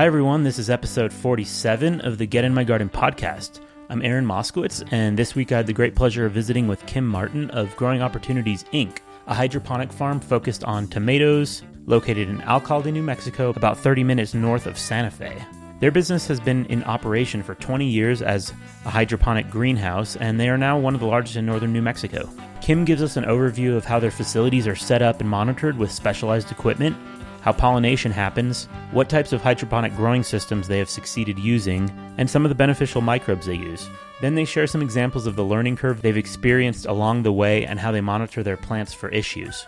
Hi, everyone. This is episode 47 of the Get in My Garden podcast. I'm Aaron Moskowitz, and this week I had the great pleasure of visiting with Kim Martin of Growing Opportunities Inc., a hydroponic farm focused on tomatoes located in Alcalde, New Mexico, about 30 minutes north of Santa Fe. Their business has been in operation for 20 years as a hydroponic greenhouse, and they are now one of the largest in northern New Mexico. Kim gives us an overview of how their facilities are set up and monitored with specialized equipment, how pollination happens, what types of hydroponic growing systems they have succeeded using, and some of the beneficial microbes they use. Then they share some examples of the learning curve they've experienced along the way and how they monitor their plants for issues.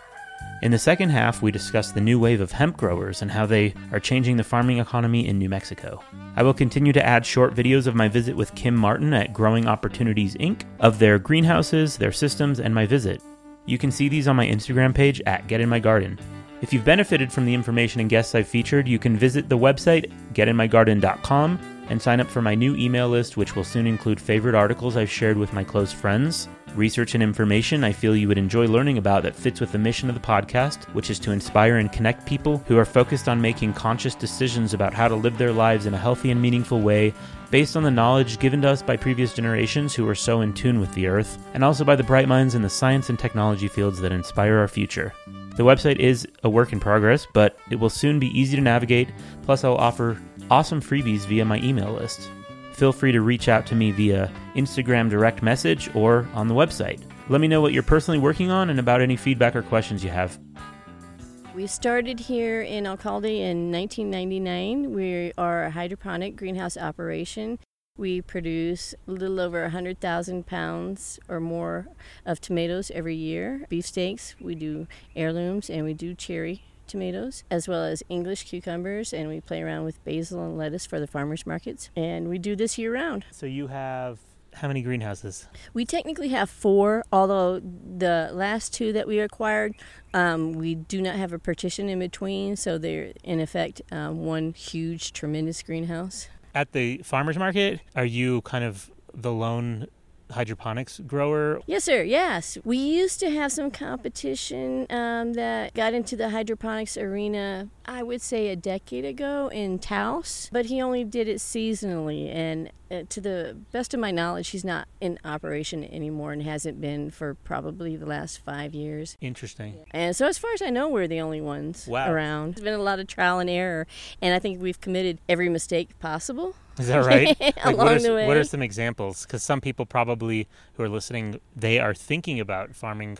In the second half, we discuss the new wave of hemp growers and how they are changing the farming economy in New Mexico. I will continue to add short videos of my visit with Kim Martin at Growing Opportunities Inc., of their greenhouses, their systems, and my visit. You can see these on my Instagram page at Get In My Garden. If you've benefited from the information and guests I've featured, you can visit the website getinmygarden.com and sign up for my new email list, which will soon include favorite articles I've shared with my close friends, research and information I feel you would enjoy learning about that fits with the mission of the podcast, which is to inspire and connect people who are focused on making conscious decisions about how to live their lives in a healthy and meaningful way based on the knowledge given to us by previous generations who were so in tune with the earth, and also by the bright minds in the science and technology fields that inspire our future. The website is a work in progress, but it will soon be easy to navigate. Plus, I'll offer awesome freebies via my email list. Feel free to reach out to me via Instagram direct message or on the website. Let me know what you're personally working on and about any feedback or questions you have. We started here in Alcalde in 1999. We are a hydroponic greenhouse operation. We produce a little over 100,000 pounds or more of tomatoes every year. Beefsteaks, we do heirlooms, and we do cherry tomatoes, as well as English cucumbers, and we play around with basil and lettuce for the farmers markets. And we do this year round. So you have how many greenhouses? We technically have four, although the last two that we acquired, um, we do not have a partition in between, so they're in effect um, one huge, tremendous greenhouse at the farmers market, are you kind of the lone hydroponics grower? Yes, sir. Yes. We used to have some competition um, that got into the hydroponics arena, I would say a decade ago in Taos, but he only did it seasonally. And uh, to the best of my knowledge, he's not in operation anymore and hasn't been for probably the last five years. Interesting. And so, as far as I know, we're the only ones wow. around. There's been a lot of trial and error, and I think we've committed every mistake possible. Is that right? Along what are, the way. What are some examples? Because some people probably who are listening, they are thinking about farming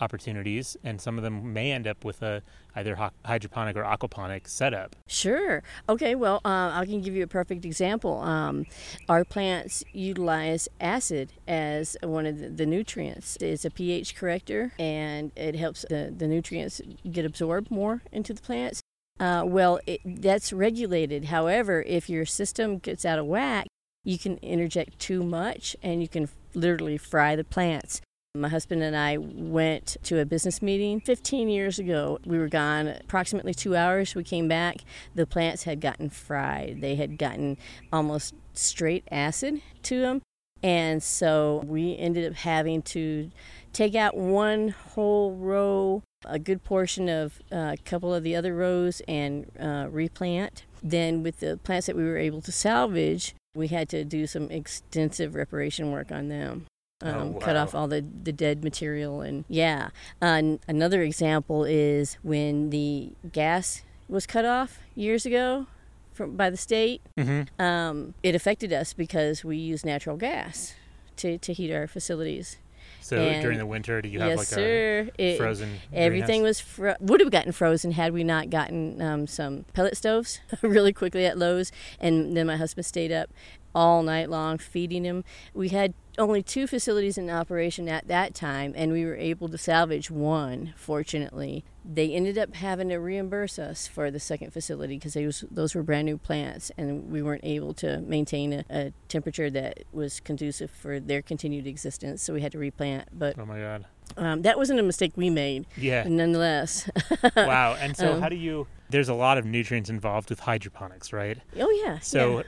opportunities, and some of them may end up with a either hydroponic or aquaponic setup. Sure. Okay. Well, uh, I can give you a perfect example. Um, our plants utilize acid as one of the, the, nutrients. It's a pH corrector, and it helps the, the nutrients get absorbed more into the plants. Uh, well, it, that's regulated. However, if your system gets out of whack, you can interject too much and you can literally fry the plants. My husband and I went to a business meeting 15 years ago. We were gone approximately two hours. We came back. The plants had gotten fried, they had gotten almost straight acid to them. And so we ended up having to take out one whole row, a good portion of uh, a couple of the other rows, and uh, replant. Then, with the plants that we were able to salvage, we had to do some extensive reparation work on them. Oh, um, oh, wow. cut off all the, the dead material and yeah uh, another example is when the gas was cut off years ago from by the state mm-hmm. um, it affected us because we use natural gas to, to heat our facilities so and during the winter, do you have yes, like sir. a frozen? everything greenhouse? was fro- would have gotten frozen had we not gotten um, some pellet stoves really quickly at Lowe's, and then my husband stayed up all night long feeding him. We had only two facilities in operation at that time, and we were able to salvage one, fortunately. They ended up having to reimburse us for the second facility because those, those were brand new plants, and we weren't able to maintain a, a, temperature that was conducive for their continued existence, so we had to replant. But oh my god. Um, that wasn't a mistake we made. Yeah. Nonetheless. wow. And so, um, how do you? There's a lot of nutrients involved with hydroponics, right? Oh yeah. So, yeah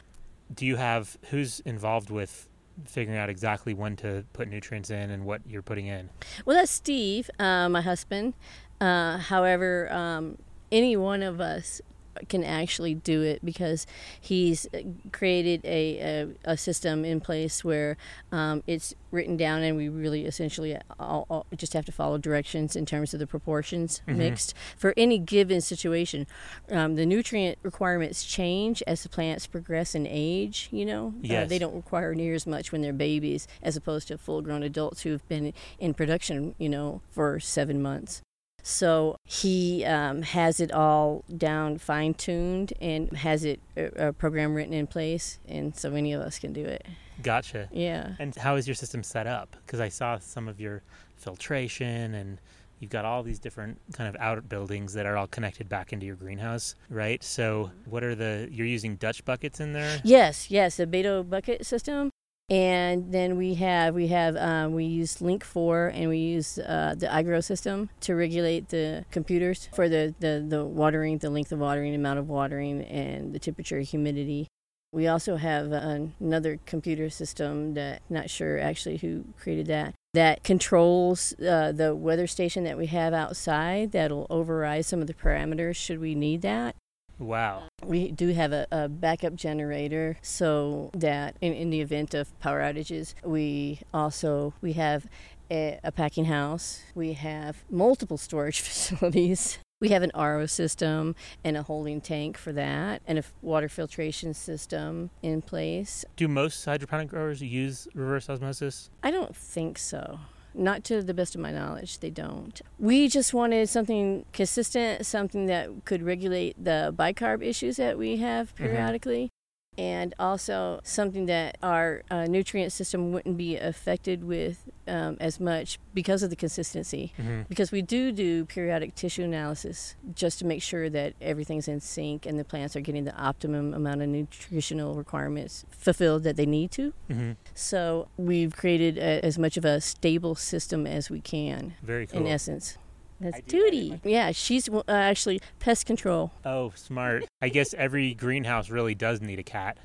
do you have who's involved with figuring out exactly when to put nutrients in and what you're putting in? Well, that's Steve, uh, my husband. Uh, however, um, any one of us can actually do it because he's uh, created a, a, a system in place where um, it's written down and we really essentially all, all just have to follow directions in terms of the proportions Mhm. mixed for any given situation. Um, the nutrient requirements change as the plants progress in age, you know. Uh, they don't require near as much when they're babies as opposed to full grown adults who've been in production, you know, for seven months. So he um, has it all down, fine tuned, and has it a, a program written in place, and so any of us can do it. Gotcha. Yeah. And how is your system set up? Because I saw some of your filtration and you've got all these different kind of outbuildings that are all connected back into your greenhouse, right? So what are the you're using Dutch buckets in there? Yes, yes, the Bato bucket system. And then we have we have um, we use Link Four and we use uh, the iGrow system to regulate the computers for the, the, the watering, the length of watering, amount of watering, and the temperature, humidity. We also have another computer system that not sure actually who created that that controls uh, the weather station that we have outside that'll override some of the parameters should we need that. Wow. We do have a, a backup generator so that in, in the event of power outages, we also we have a, a packing house. We have multiple storage facilities. We have an RO system and a holding tank for that, and a water filtration system in place. Do most hydroponic growers use reverse osmosis? I don't think so. Not to the best of my knowledge, they don't. We just wanted something consistent, something that could regulate the bicarb issues that we have mm-hmm. periodically, and also something that our uh, nutrient system wouldn't be affected with um, as much because of the consistency. Mm-hmm. Because we do do periodic tissue analysis just to make sure that everything's in sync and the plants are getting the optimum amount of nutritional requirements fulfilled that they need to. Mm-hmm. So we've created a, as much of a stable system as we can, Very cool. in essence. That's duty. that. Yeah, she's uh, actually pest control. Oh, smart. I guess every greenhouse really does need a cat.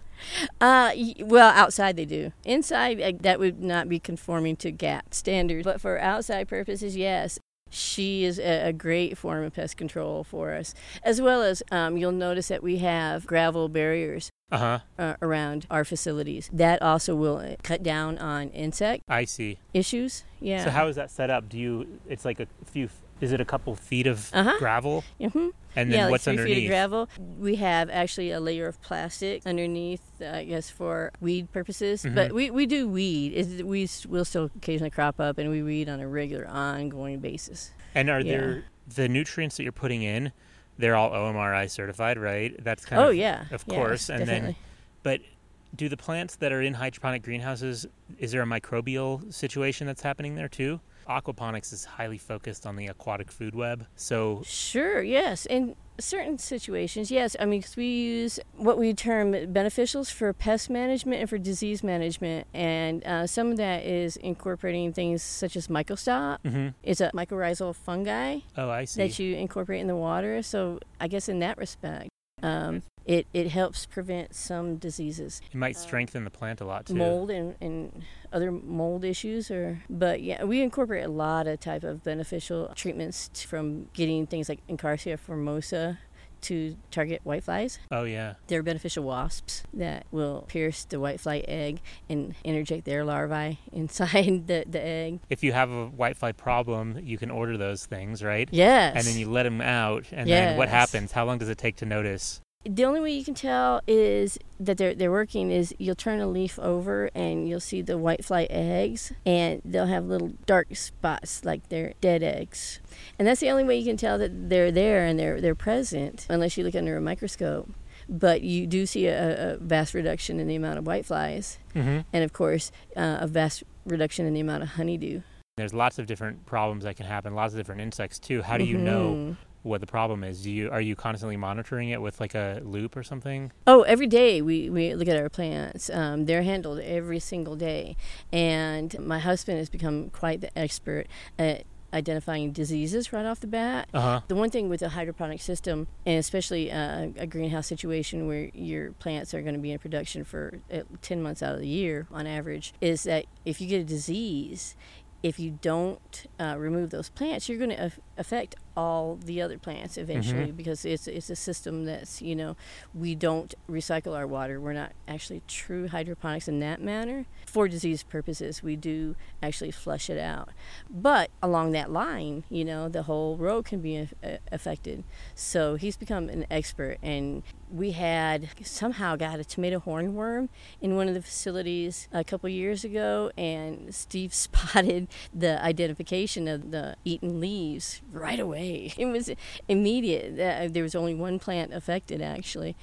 Uh, well, outside they do. Inside, uh, that would not be conforming to GAP standards. But for outside purposes, yes. She is a, a great form of pest control for us. As well as, um, you'll notice that we have gravel barriers Uh huh. uh, around our facilities. That also will uh, cut down on insect I see. issues. Yeah. So how is that set up? Do you? It's like a few. Is it a couple feet of Uh-huh. gravel? hmm And then yeah, like what's three underneath? feet of gravel. We have actually a layer of plastic underneath, I guess, for weed purposes. Mhm. But we, we do weed. It's, we will still occasionally crop up, and we weed on a regular, ongoing basis. And are Yeah. there the nutrients that you're putting in? They're all OMRI certified, right? That's kind oh of. yeah, of yeah, course, and then- But do the plants that are in hydroponic greenhouses? Is there a microbial situation that's happening there too? Aquaponics is highly focused on the aquatic food web, so Sure, yes. In certain situations, yes. I mean, 'cause we use what we term beneficials for pest management and for disease management. And uh, some of that is incorporating things such as mycostop. hmm It's a mycorrhizal fungi. oh, I see. that you incorporate in the water. So I guess in that respect, um, it, it helps prevent some diseases, it might strengthen the plant a lot too. mold and, and other mold issues. Or but yeah, we incorporate a lot of type of beneficial treatments t- from getting things like Encarsia formosa to target whiteflies. Oh yeah. They're beneficial wasps that will pierce the whitefly egg and interject their larvae inside the, the egg. If you have a whitefly problem, you can order those things, right? Yes. And then you let them out, and then what happens? How long does it take to notice? The only way you can tell is that they're they're working is you'll turn a leaf over and you'll see the whitefly eggs and they'll have little dark spots like they're dead eggs. And that's the only way you can tell that they're there and they're they're present unless you look under a microscope. But you do see a, a vast reduction in the amount of whiteflies Mm-hmm. and of course uh, a vast reduction in the amount of honeydew. There's lots of different problems that can happen, lots of different insects too. How do you know Mhm. What the problem is? Do you are you constantly monitoring it with like a loop or something? Oh, every day we, we look at our plants. Um, they're handled every single day. And my husband has become quite the expert at identifying diseases right off the bat. Uh huh. The one thing with a hydroponic system, and especially uh, a greenhouse situation where your plants are going to be in production for uh, 10 months out of the year on average, is that if you get a disease, if you don't uh, remove those plants, you're going to af- affect all the other plants eventually mm-hmm. because it's it's a system that's you know we don't recycle our water. We're not actually true hydroponics in that manner. For disease purposes, we do actually flush it out. But along that line, you know, the whole row can be affected. So he's become an expert and we had somehow got a tomato hornworm in one of the facilities a couple years ago, and Steve spotted the identification of the eaten leaves right away. It was immediate. Uh, there was only one plant affected actually,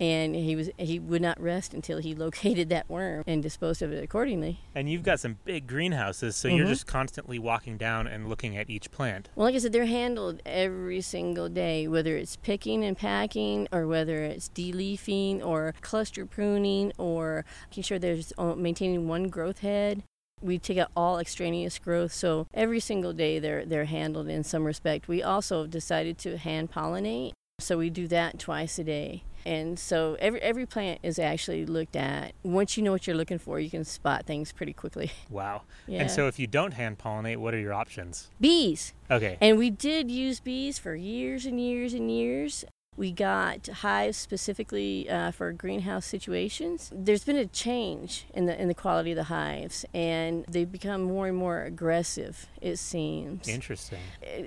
and he was he would not rest until he located that worm and disposed of it accordingly. And you've got some big greenhouses, so mm-hmm. you're just constantly walking down and looking at each plant. Well, like I said, they're handled every single day, whether it's picking and packing, or whether it's deleafing, or cluster pruning, or making sure there's uh, maintaining one growth head. We take out all extraneous growth, so every single day they're they're handled in some respect. We also have decided to hand pollinate, so we do that twice a day. And so every every plant is actually looked at. Once you know what you're looking for, you can spot things pretty quickly. Wow. Yeah. And so if you don't hand pollinate, what are your options? Bees. Okay. And we did use bees for years and years and years. We got hives specifically uh, for greenhouse situations. There's been a change in the in the quality of the hives, and they've become more and more aggressive. It seems interesting,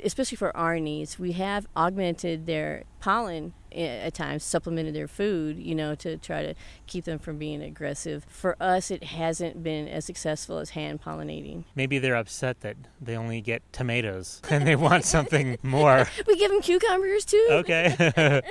especially for our needs. We have augmented their pollen at times supplemented their food, you know, to try to keep them from being aggressive. For us, it hasn't been as successful as hand pollinating. Maybe they're upset that they only get tomatoes and they want something more. we give them cucumbers too. Okay.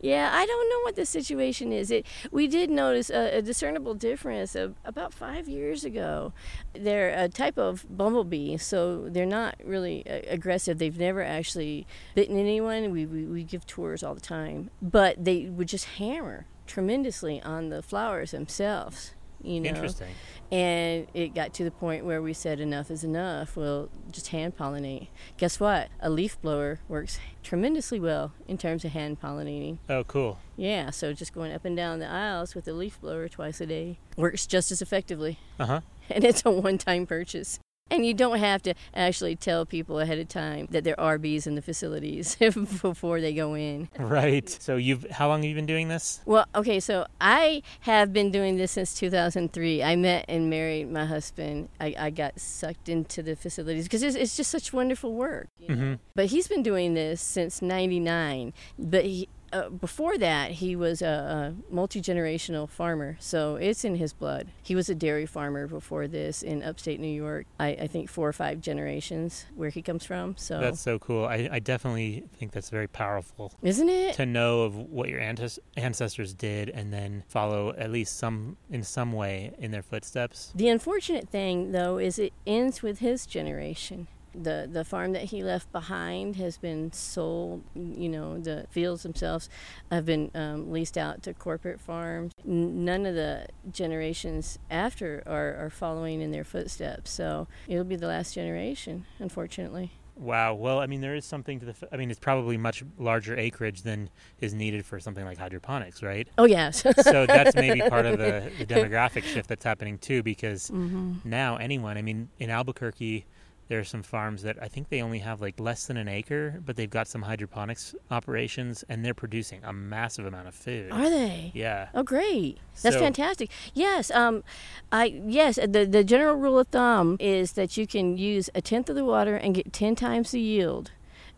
yeah, I don't know what the situation is. It we did notice a, a discernible difference of about five years ago. They're a type of bumblebee, so they're not really uh, aggressive. They've never actually bitten anyone. We, we we give tours all the time, but they would just hammer tremendously on the flowers themselves. You know, interesting. And it got to the point where we said enough is enough. We'll just hand pollinate. Guess what? A leaf blower works tremendously well in terms of hand pollinating. Oh, cool. Yeah, so just going up and down the aisles with a leaf blower twice a day works just as effectively. Uh huh. And it's a one time purchase. And you don't have to actually tell people ahead of time that there are bees in the facilities before they go in. Right. So you've how long have you been doing this? Well, okay, so I have been doing this since 2003. I met and married my husband. I, I got sucked into the facilities because it's, it's, just such wonderful work. You know? mm-hmm. But he's been doing this since 99. But he, uh, before that, he was a, a multi generational farmer, so it's in his blood. He was a dairy farmer before this in upstate New York. I, I think four or five generations where he comes from. So that's so cool. I, I definitely think that's very powerful, isn't it? To know of what your ancestors did and then follow at least some in some way in their footsteps. The unfortunate thing, though, is it ends with his generation the the farm that he left behind has been sold. You know, the fields themselves have been um, leased out to corporate farms. N- none of the generations after are, are following in their footsteps. So it'll be the last generation, unfortunately. Wow. Well, I mean, there is something to the. F- I mean, it's probably much larger acreage than is needed for something like hydroponics, right? Oh yes. so that's maybe part of the, the demographic shift that's happening too, because mm-hmm. now anyone. I mean, in Albuquerque, there are some farms that I think they only have like less than an acre, but they've got some hydroponics operations and they're producing a massive amount of food. Are they? Yeah. Oh, great. That's so, fantastic. Yes. Um, I yes. The the general rule of thumb is that you can use a tenth of the water and get ten times the yield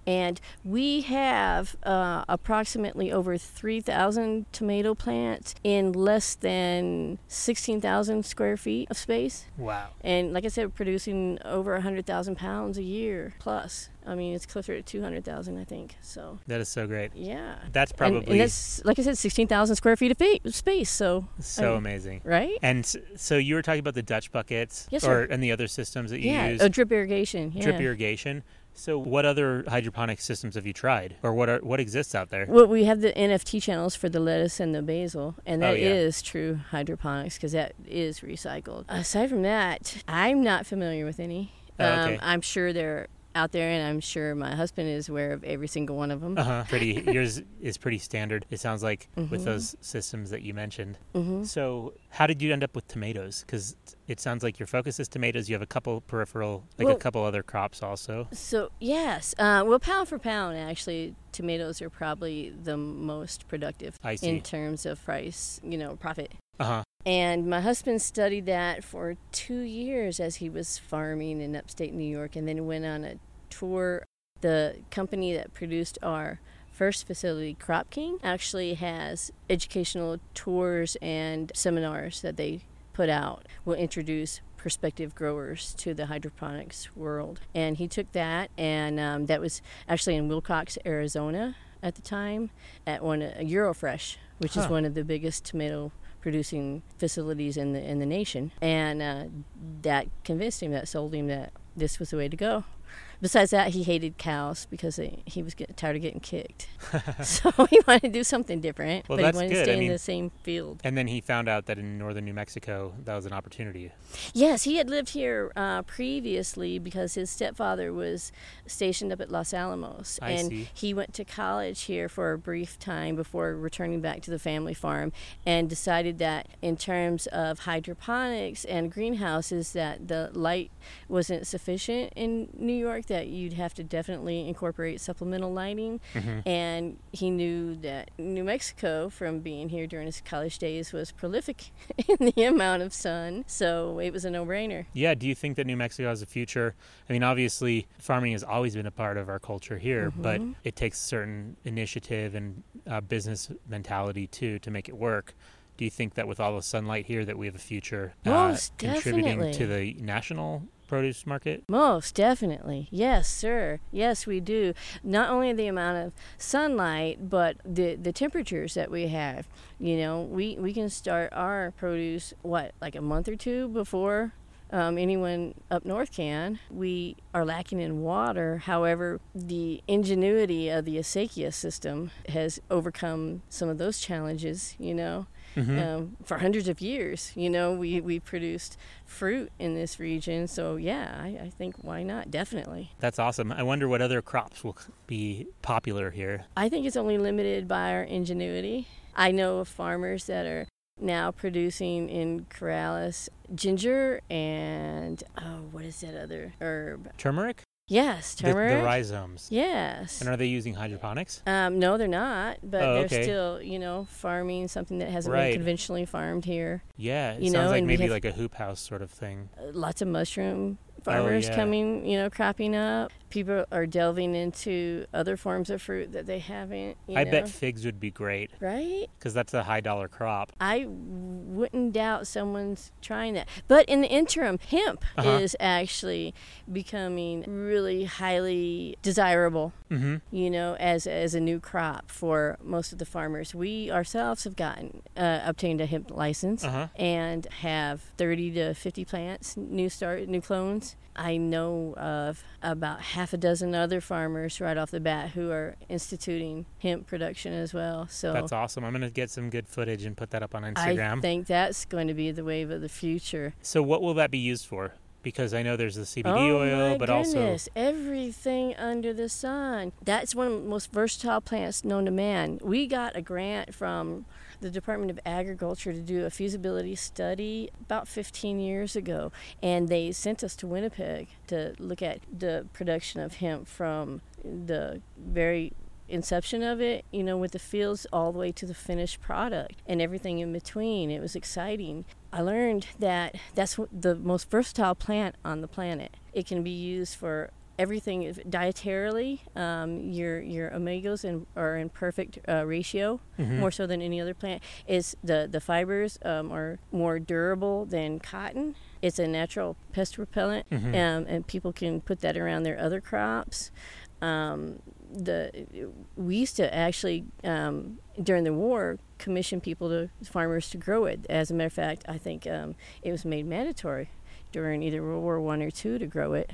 and we have uh, approximately over 3,000 tomato plants in less than 16,000 square feet of space. Wow. And like I said, producing over 100,000 pounds a year plus. I mean, it's closer to 200,000, I think. So that is so great. Yeah. That's probably. And, and that's, like I said, 16,000 square feet of space. So. So I mean, amazing. Right? And so you were talking about the Dutch buckets. Yes, or, sir. And the other systems that you yeah, use. Yeah, drip irrigation. Yeah. Drip irrigation. So, what other hydroponic systems have you tried, or what are what exists out there? Well, we have the NFT channels for the lettuce and the basil, and that oh, yeah. is true hydroponics because that is recycled. Aside from that, I'm not familiar with any. Oh, okay. Um, I'm sure they're out there, and I'm sure my husband is aware of every single one of them. Uh-huh. Pretty yours is pretty standard. It sounds like with those systems that you mentioned. hmm So, how did you end up with tomatoes? Because it sounds like your focus is tomatoes. You have a couple peripheral, like Well- a couple other crops also. So yes, uh, well, pound for pound, actually, tomatoes are probably the most productive I see. in terms of price, you know, profit. Uh huh. And my husband studied that for two years as he was farming in upstate New York, and then went on a tour. The company that produced our first facility, Crop King, actually has educational tours and seminars that they put out. Will introduce prospective growers to the hydroponics world. And he took that, and um, that was actually in Willcox, Arizona at the time, at one uh, Eurofresh, which is one of the biggest tomato producing facilities in the in the nation, and uh, that convinced him, that sold him that this was the way to go. Besides that, he hated cows because he, he was getting tired of getting kicked, so he wanted to do something different. Well, but he wanted good. to I stay in the same field. And then he found out that in northern New Mexico, that was an opportunity. Yes, he had lived here uh, previously because his stepfather was stationed up at Los Alamos, I and see. he went to college here for a brief time before returning back to the family farm, and decided that in terms of hydroponics and greenhouses, that the light wasn't sufficient in New York. That you'd have to definitely incorporate supplemental lighting, Mhm. and he knew that New Mexico, from being here during his college days, was prolific in the amount of sun, so it was a no-brainer. Yeah. Do you think that New Mexico has a future? I mean, obviously, farming has always been a part of our culture here, but Mhm. it takes certain initiative and uh, business mentality too to make it work. Do you think that with all the sunlight here, that we have a future uh, Most contributing to the national produce market? Most definitely. Yes, sir. Yes, we do. Not only the amount of sunlight, but the the temperatures that we have. You know, we, we can start our produce, what, like a month or two before um, anyone up north can. We are lacking in water. However, the ingenuity of the acequia system has overcome some of those challenges, you know. Mhm. um, for hundreds of years. You know, we, we produced fruit in this region. So, yeah, I, I think why not? Definitely. That's awesome. I wonder what other crops will be popular here. I think it's only limited by our ingenuity. I know of farmers that are now producing in Corrales ginger and, oh, what is that other herb? Turmeric? Yes, The- turmeric. The, rhizomes. yes. And are they using hydroponics? Um, no, they're not, but Oh, they're still, you know, farming something that hasn't Right. been conventionally farmed here. Yeah, it You sounds know, like maybe like a hoop house sort of thing. Lots of mushroom farmers Oh, yeah. coming, you know, cropping up. People are delving into other forms of fruit that they haven't. You I know, bet figs would be great Right? because that's a high dollar crop. I wouldn't doubt someone's trying that. But in the interim, hemp Uh-huh. is actually becoming really highly desirable. Mm-hmm. You know, as as a new crop for most of the farmers. We ourselves have gotten uh, obtained a hemp license Uh huh. and have 30 to 50 plants, new start, new clones. I know of about half a dozen other farmers right off the bat who are instituting hemp production as well. So That's awesome. I'm gonna get some good footage and put that up on Instagram. I think that's going to be the wave of the future. so what will that be used for? Because I know there's the CBD oh oil, my but goodness, everything under the sun. That's one of the most versatile plants known to man. We got a grant from the Department of Agriculture to do a feasibility study about 15 years ago, and they sent us to Winnipeg to look at the production of hemp from the very inception of it, you know, with the fields all the way to the finished product and everything in between. It was exciting. I learned that that's the most versatile plant on the planet. It can be used for everything dietarily. Um, your your omegas and are in perfect uh, ratio, Mhm. more so than any other plant. Is the the fibers um, are more durable than cotton. It's a natural pest repellent, Mhm. um, and people can put that around their other crops. Um, the we used to actually um, during the war commission people to farmers to grow it. As a matter of fact, I think um, it was made mandatory during either World War One or two to grow it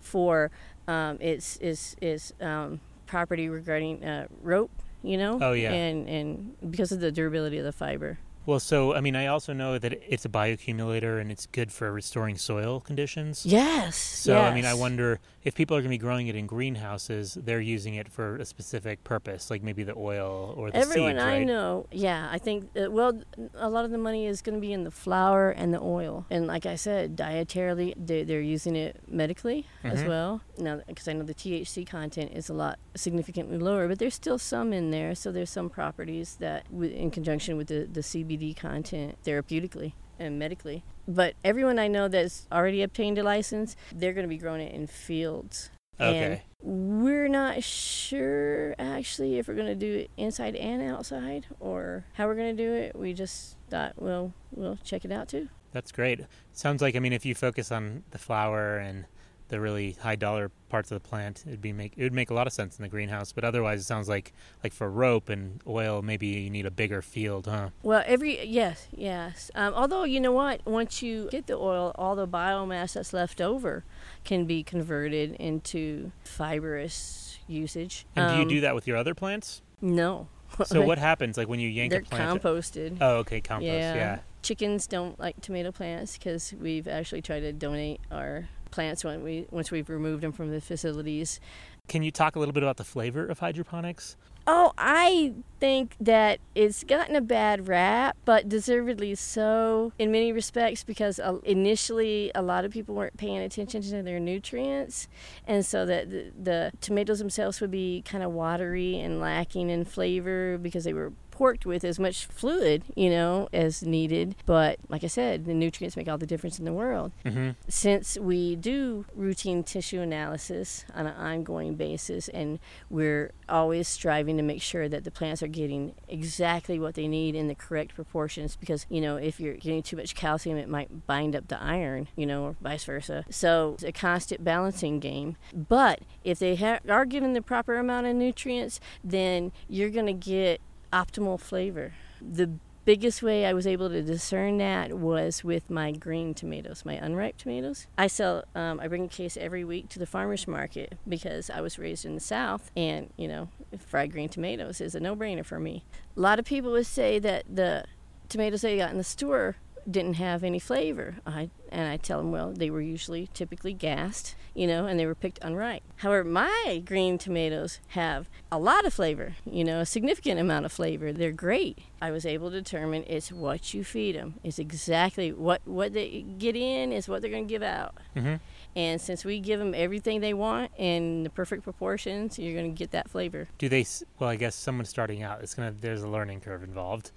for um, its its its um, property regarding uh, rope. You know, Oh, yeah. and and because of the durability of the fiber. Well, so I mean, I also know that it's a bioaccumulator and it's good for restoring soil conditions. Yes. So yes. I mean, I wonder if people are going to be growing it in greenhouses, they're using it for a specific purpose, like maybe the oil or the Everyone seeds, I know, yeah, I think uh, well, a lot of the money is going to be in the flour and the oil, and like I said, dietarily, they're, they're using it medically as Mhm. well. Now, because I know the THC content is a lot significantly lower, but there's still some in there. So there's some properties that, in conjunction with the the CBD content, therapeutically and medically. But everyone I know that's already obtained a license, they're going to be growing it in fields. Okay. And we're not sure actually if we're going to do it inside and outside or how we're going to do it. We just thought, well, we'll check it out too. That's great. Sounds like I mean, if you focus on the flower and the really high dollar parts of the plant, it'd be make it would make a lot of sense in the greenhouse. But otherwise, it sounds like like for rope and oil, maybe you need a bigger field, huh? Well, every yes, yes. Um, although you know what, once you get the oil, all the biomass that's left over can be converted into fibrous usage. And do you Um, do that with your other plants? No. So what happens like when you yank They're a plant? composted. Oh, okay, compost. Yeah. yeah. Chickens don't like tomato plants because we've actually tried to donate our plants when we once we've removed them from the facilities. Can you talk a little bit about the flavor of hydroponics? Oh, I think that it's gotten a bad rap, but deservedly so in many respects because uh, initially a lot of people weren't paying attention to their nutrients, and so that the, the tomatoes themselves would be kind of watery and lacking in flavor because they were porked with as much fluid, you know, as needed. But like I said, the nutrients make all the difference in the world. Mm-hmm. Since we do routine tissue analysis on an ongoing basis, and we're always striving to make sure that the plants are getting exactly what they need in the correct proportions, because you know if you're getting too much calcium, it might bind up the iron, you know, or vice versa. So it's a constant balancing game. But if they ha- are given the proper amount of nutrients, then you're going to get optimal flavor. The biggest way I was able to discern that was with my green tomatoes, my unripe tomatoes. I sell, um, I bring a case every week to the farmer's market because I was raised in the South and, you know, fried green tomatoes is a no brainer for me. A lot of people would say that the tomatoes they got in the store didn't have any flavor. I and I tell them, well, they were usually typically gassed, you know, and they were picked unripe. However, my green tomatoes have a lot of flavor, you know, a significant amount of flavor. They're great. I was able to determine it's what you feed them. It's exactly what what they get in is what they're going to give out. Mm-hmm. And since we give them everything they want in the perfect proportions, you're going to get that flavor. Do they? Well, I guess someone starting out, it's gonna. There's a learning curve involved.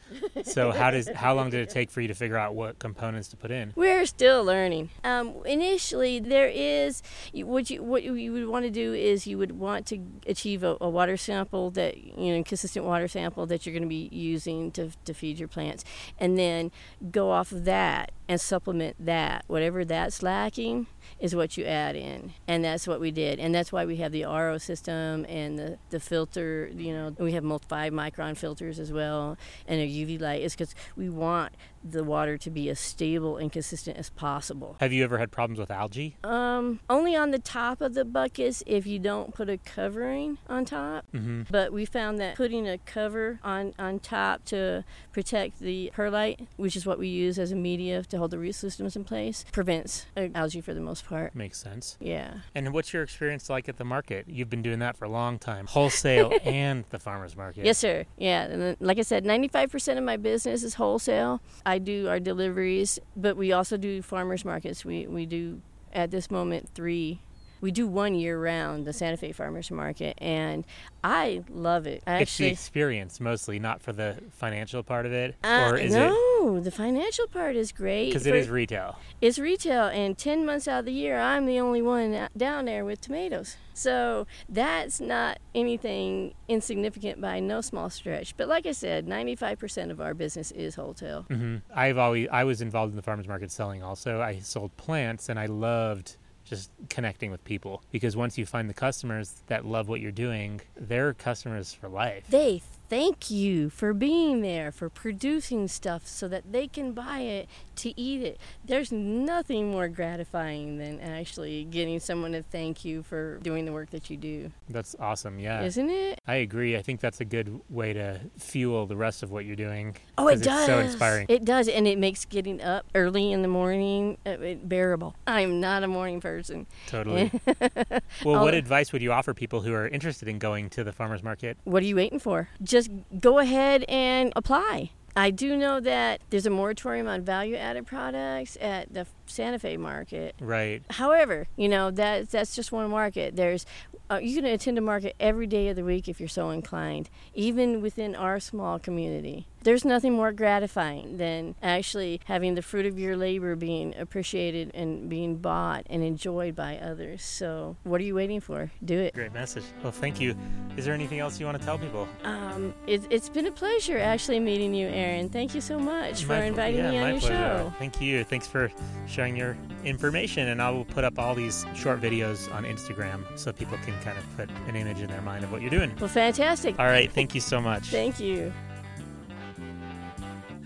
So how does? How long did it take for you to figure out what components to put in? We're still learning. Um, initially, there is what you what you would want to do is you would want to achieve a, a water sample that you know consistent water sample that you're going to be using to to feed your plants, and then go off of that and supplement that. Whatever that's lacking is what you add in, and that's what we did, and that's why we have the RO system and the the filter. You know, we have multi five micron filters as well, and a UV light. Is because we want the water to be as stable and consistent as possible. Have you ever had problems with algae? Um, only on the top of the buckets if you don't put a covering on top. Mm-hmm. But we found that putting a cover on, on top to protect the perlite, which is what we use as a media to hold the root systems in place, prevents uh, algae for the most part. Makes sense. Yeah. And what's your experience like at the market? You've been doing that for a long time, wholesale and the farmers market. Yes, sir. Yeah. And then, like I said, 95% of my business is wholesale. I do our deliveries, but we also do farmers markets. We, we do, at this moment, three. We do one year round, the Santa Fe Farmers Market, and I love it. I It's the experience mostly, not for the financial part of it, uh, or is it? no, the financial part is great. Because it is retail. It's retail, and 10 months out of the year, I'm the only one down there with tomatoes. So that's not anything insignificant by no small stretch. But like I said, 95% of our business is wholesale. Mm-hmm. I've always I was involved in the farmers market selling. Also, I sold plants, and I loved just connecting with people because once you find the customers that love what you're doing, they're customers for life. They thank you for being there, for producing stuff so that they can buy it to eat it. There's nothing more gratifying than actually getting someone to thank you for doing the work that you do. That's awesome. Yeah. Isn't it? I agree. I think that's a good way to fuel the rest of what you're doing. Oh, it does. It's so inspiring. It does, and it makes getting up early in the morning uh, bearable. I'm not a morning person. Totally. well, I'll- what advice would you offer people who are interested in going to the farmers market? What are you waiting for? Just go ahead and apply. I do know that there's a moratorium on value added products at the Santa Fe market. Right. However, you know that that's just one market. There's uh, you can attend a market every day of the week if you're so inclined, even within our small community. There's nothing more gratifying than actually having the fruit of your labor being appreciated and being bought and enjoyed by others. So, what are you waiting for? Do it. Great message. Well, thank you. Is there anything else you want to tell people? Um, it, it's been a pleasure actually meeting you, Aaron. Thank you so much for My pl- inviting yeah, me on your pleasure. show. Thank you. Thanks for sharing your information. And I will put up all these short videos on Instagram so people can kind of put an image in their mind of what you're doing. Well, fantastic. All right. Thank you so much. Thank you.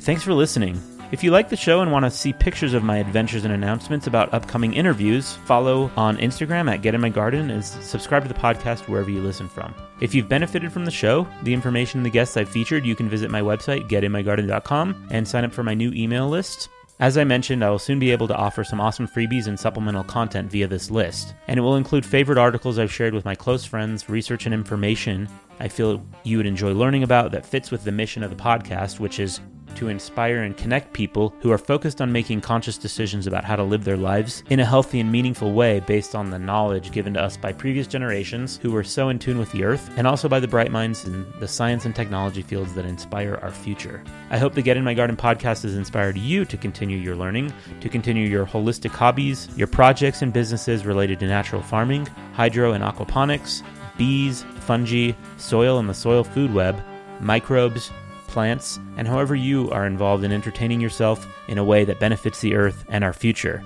Thanks for listening. If you like the show and want to see pictures of my adventures and announcements about upcoming interviews, follow on Instagram at Get in My Garden and subscribe to the podcast wherever you listen from. If you've benefited from the show, the information and the guests I've featured, you can visit my website, getinmygarden.com, and sign up for my new email list. As I mentioned, I will soon be able to offer some awesome freebies and supplemental content via this list, and it will include favorite articles I've shared with my close friends, research and information I feel you would enjoy learning about that fits with the mission of the podcast, which is to inspire and connect people who are focused on making conscious decisions about how to live their lives in a healthy and meaningful way based on the knowledge given to us by previous generations who were so in tune with the earth, and also by the bright minds in the science and technology fields that inspire our future. I hope the Get in My Garden podcast has inspired you to continue your learning, to continue your holistic hobbies, your projects and businesses related to natural farming, hydro and aquaponics, bees, fungi, soil and the soil food web, microbes, plants, and however you are involved in entertaining yourself in a way that benefits the earth and our future.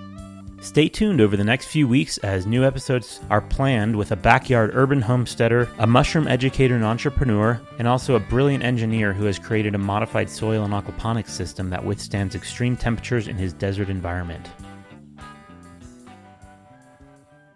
Stay tuned over the next few weeks as new episodes are planned with a backyard urban homesteader, a mushroom educator and entrepreneur, and also a brilliant engineer who has created a modified soil and aquaponics system that withstands extreme temperatures in his desert environment.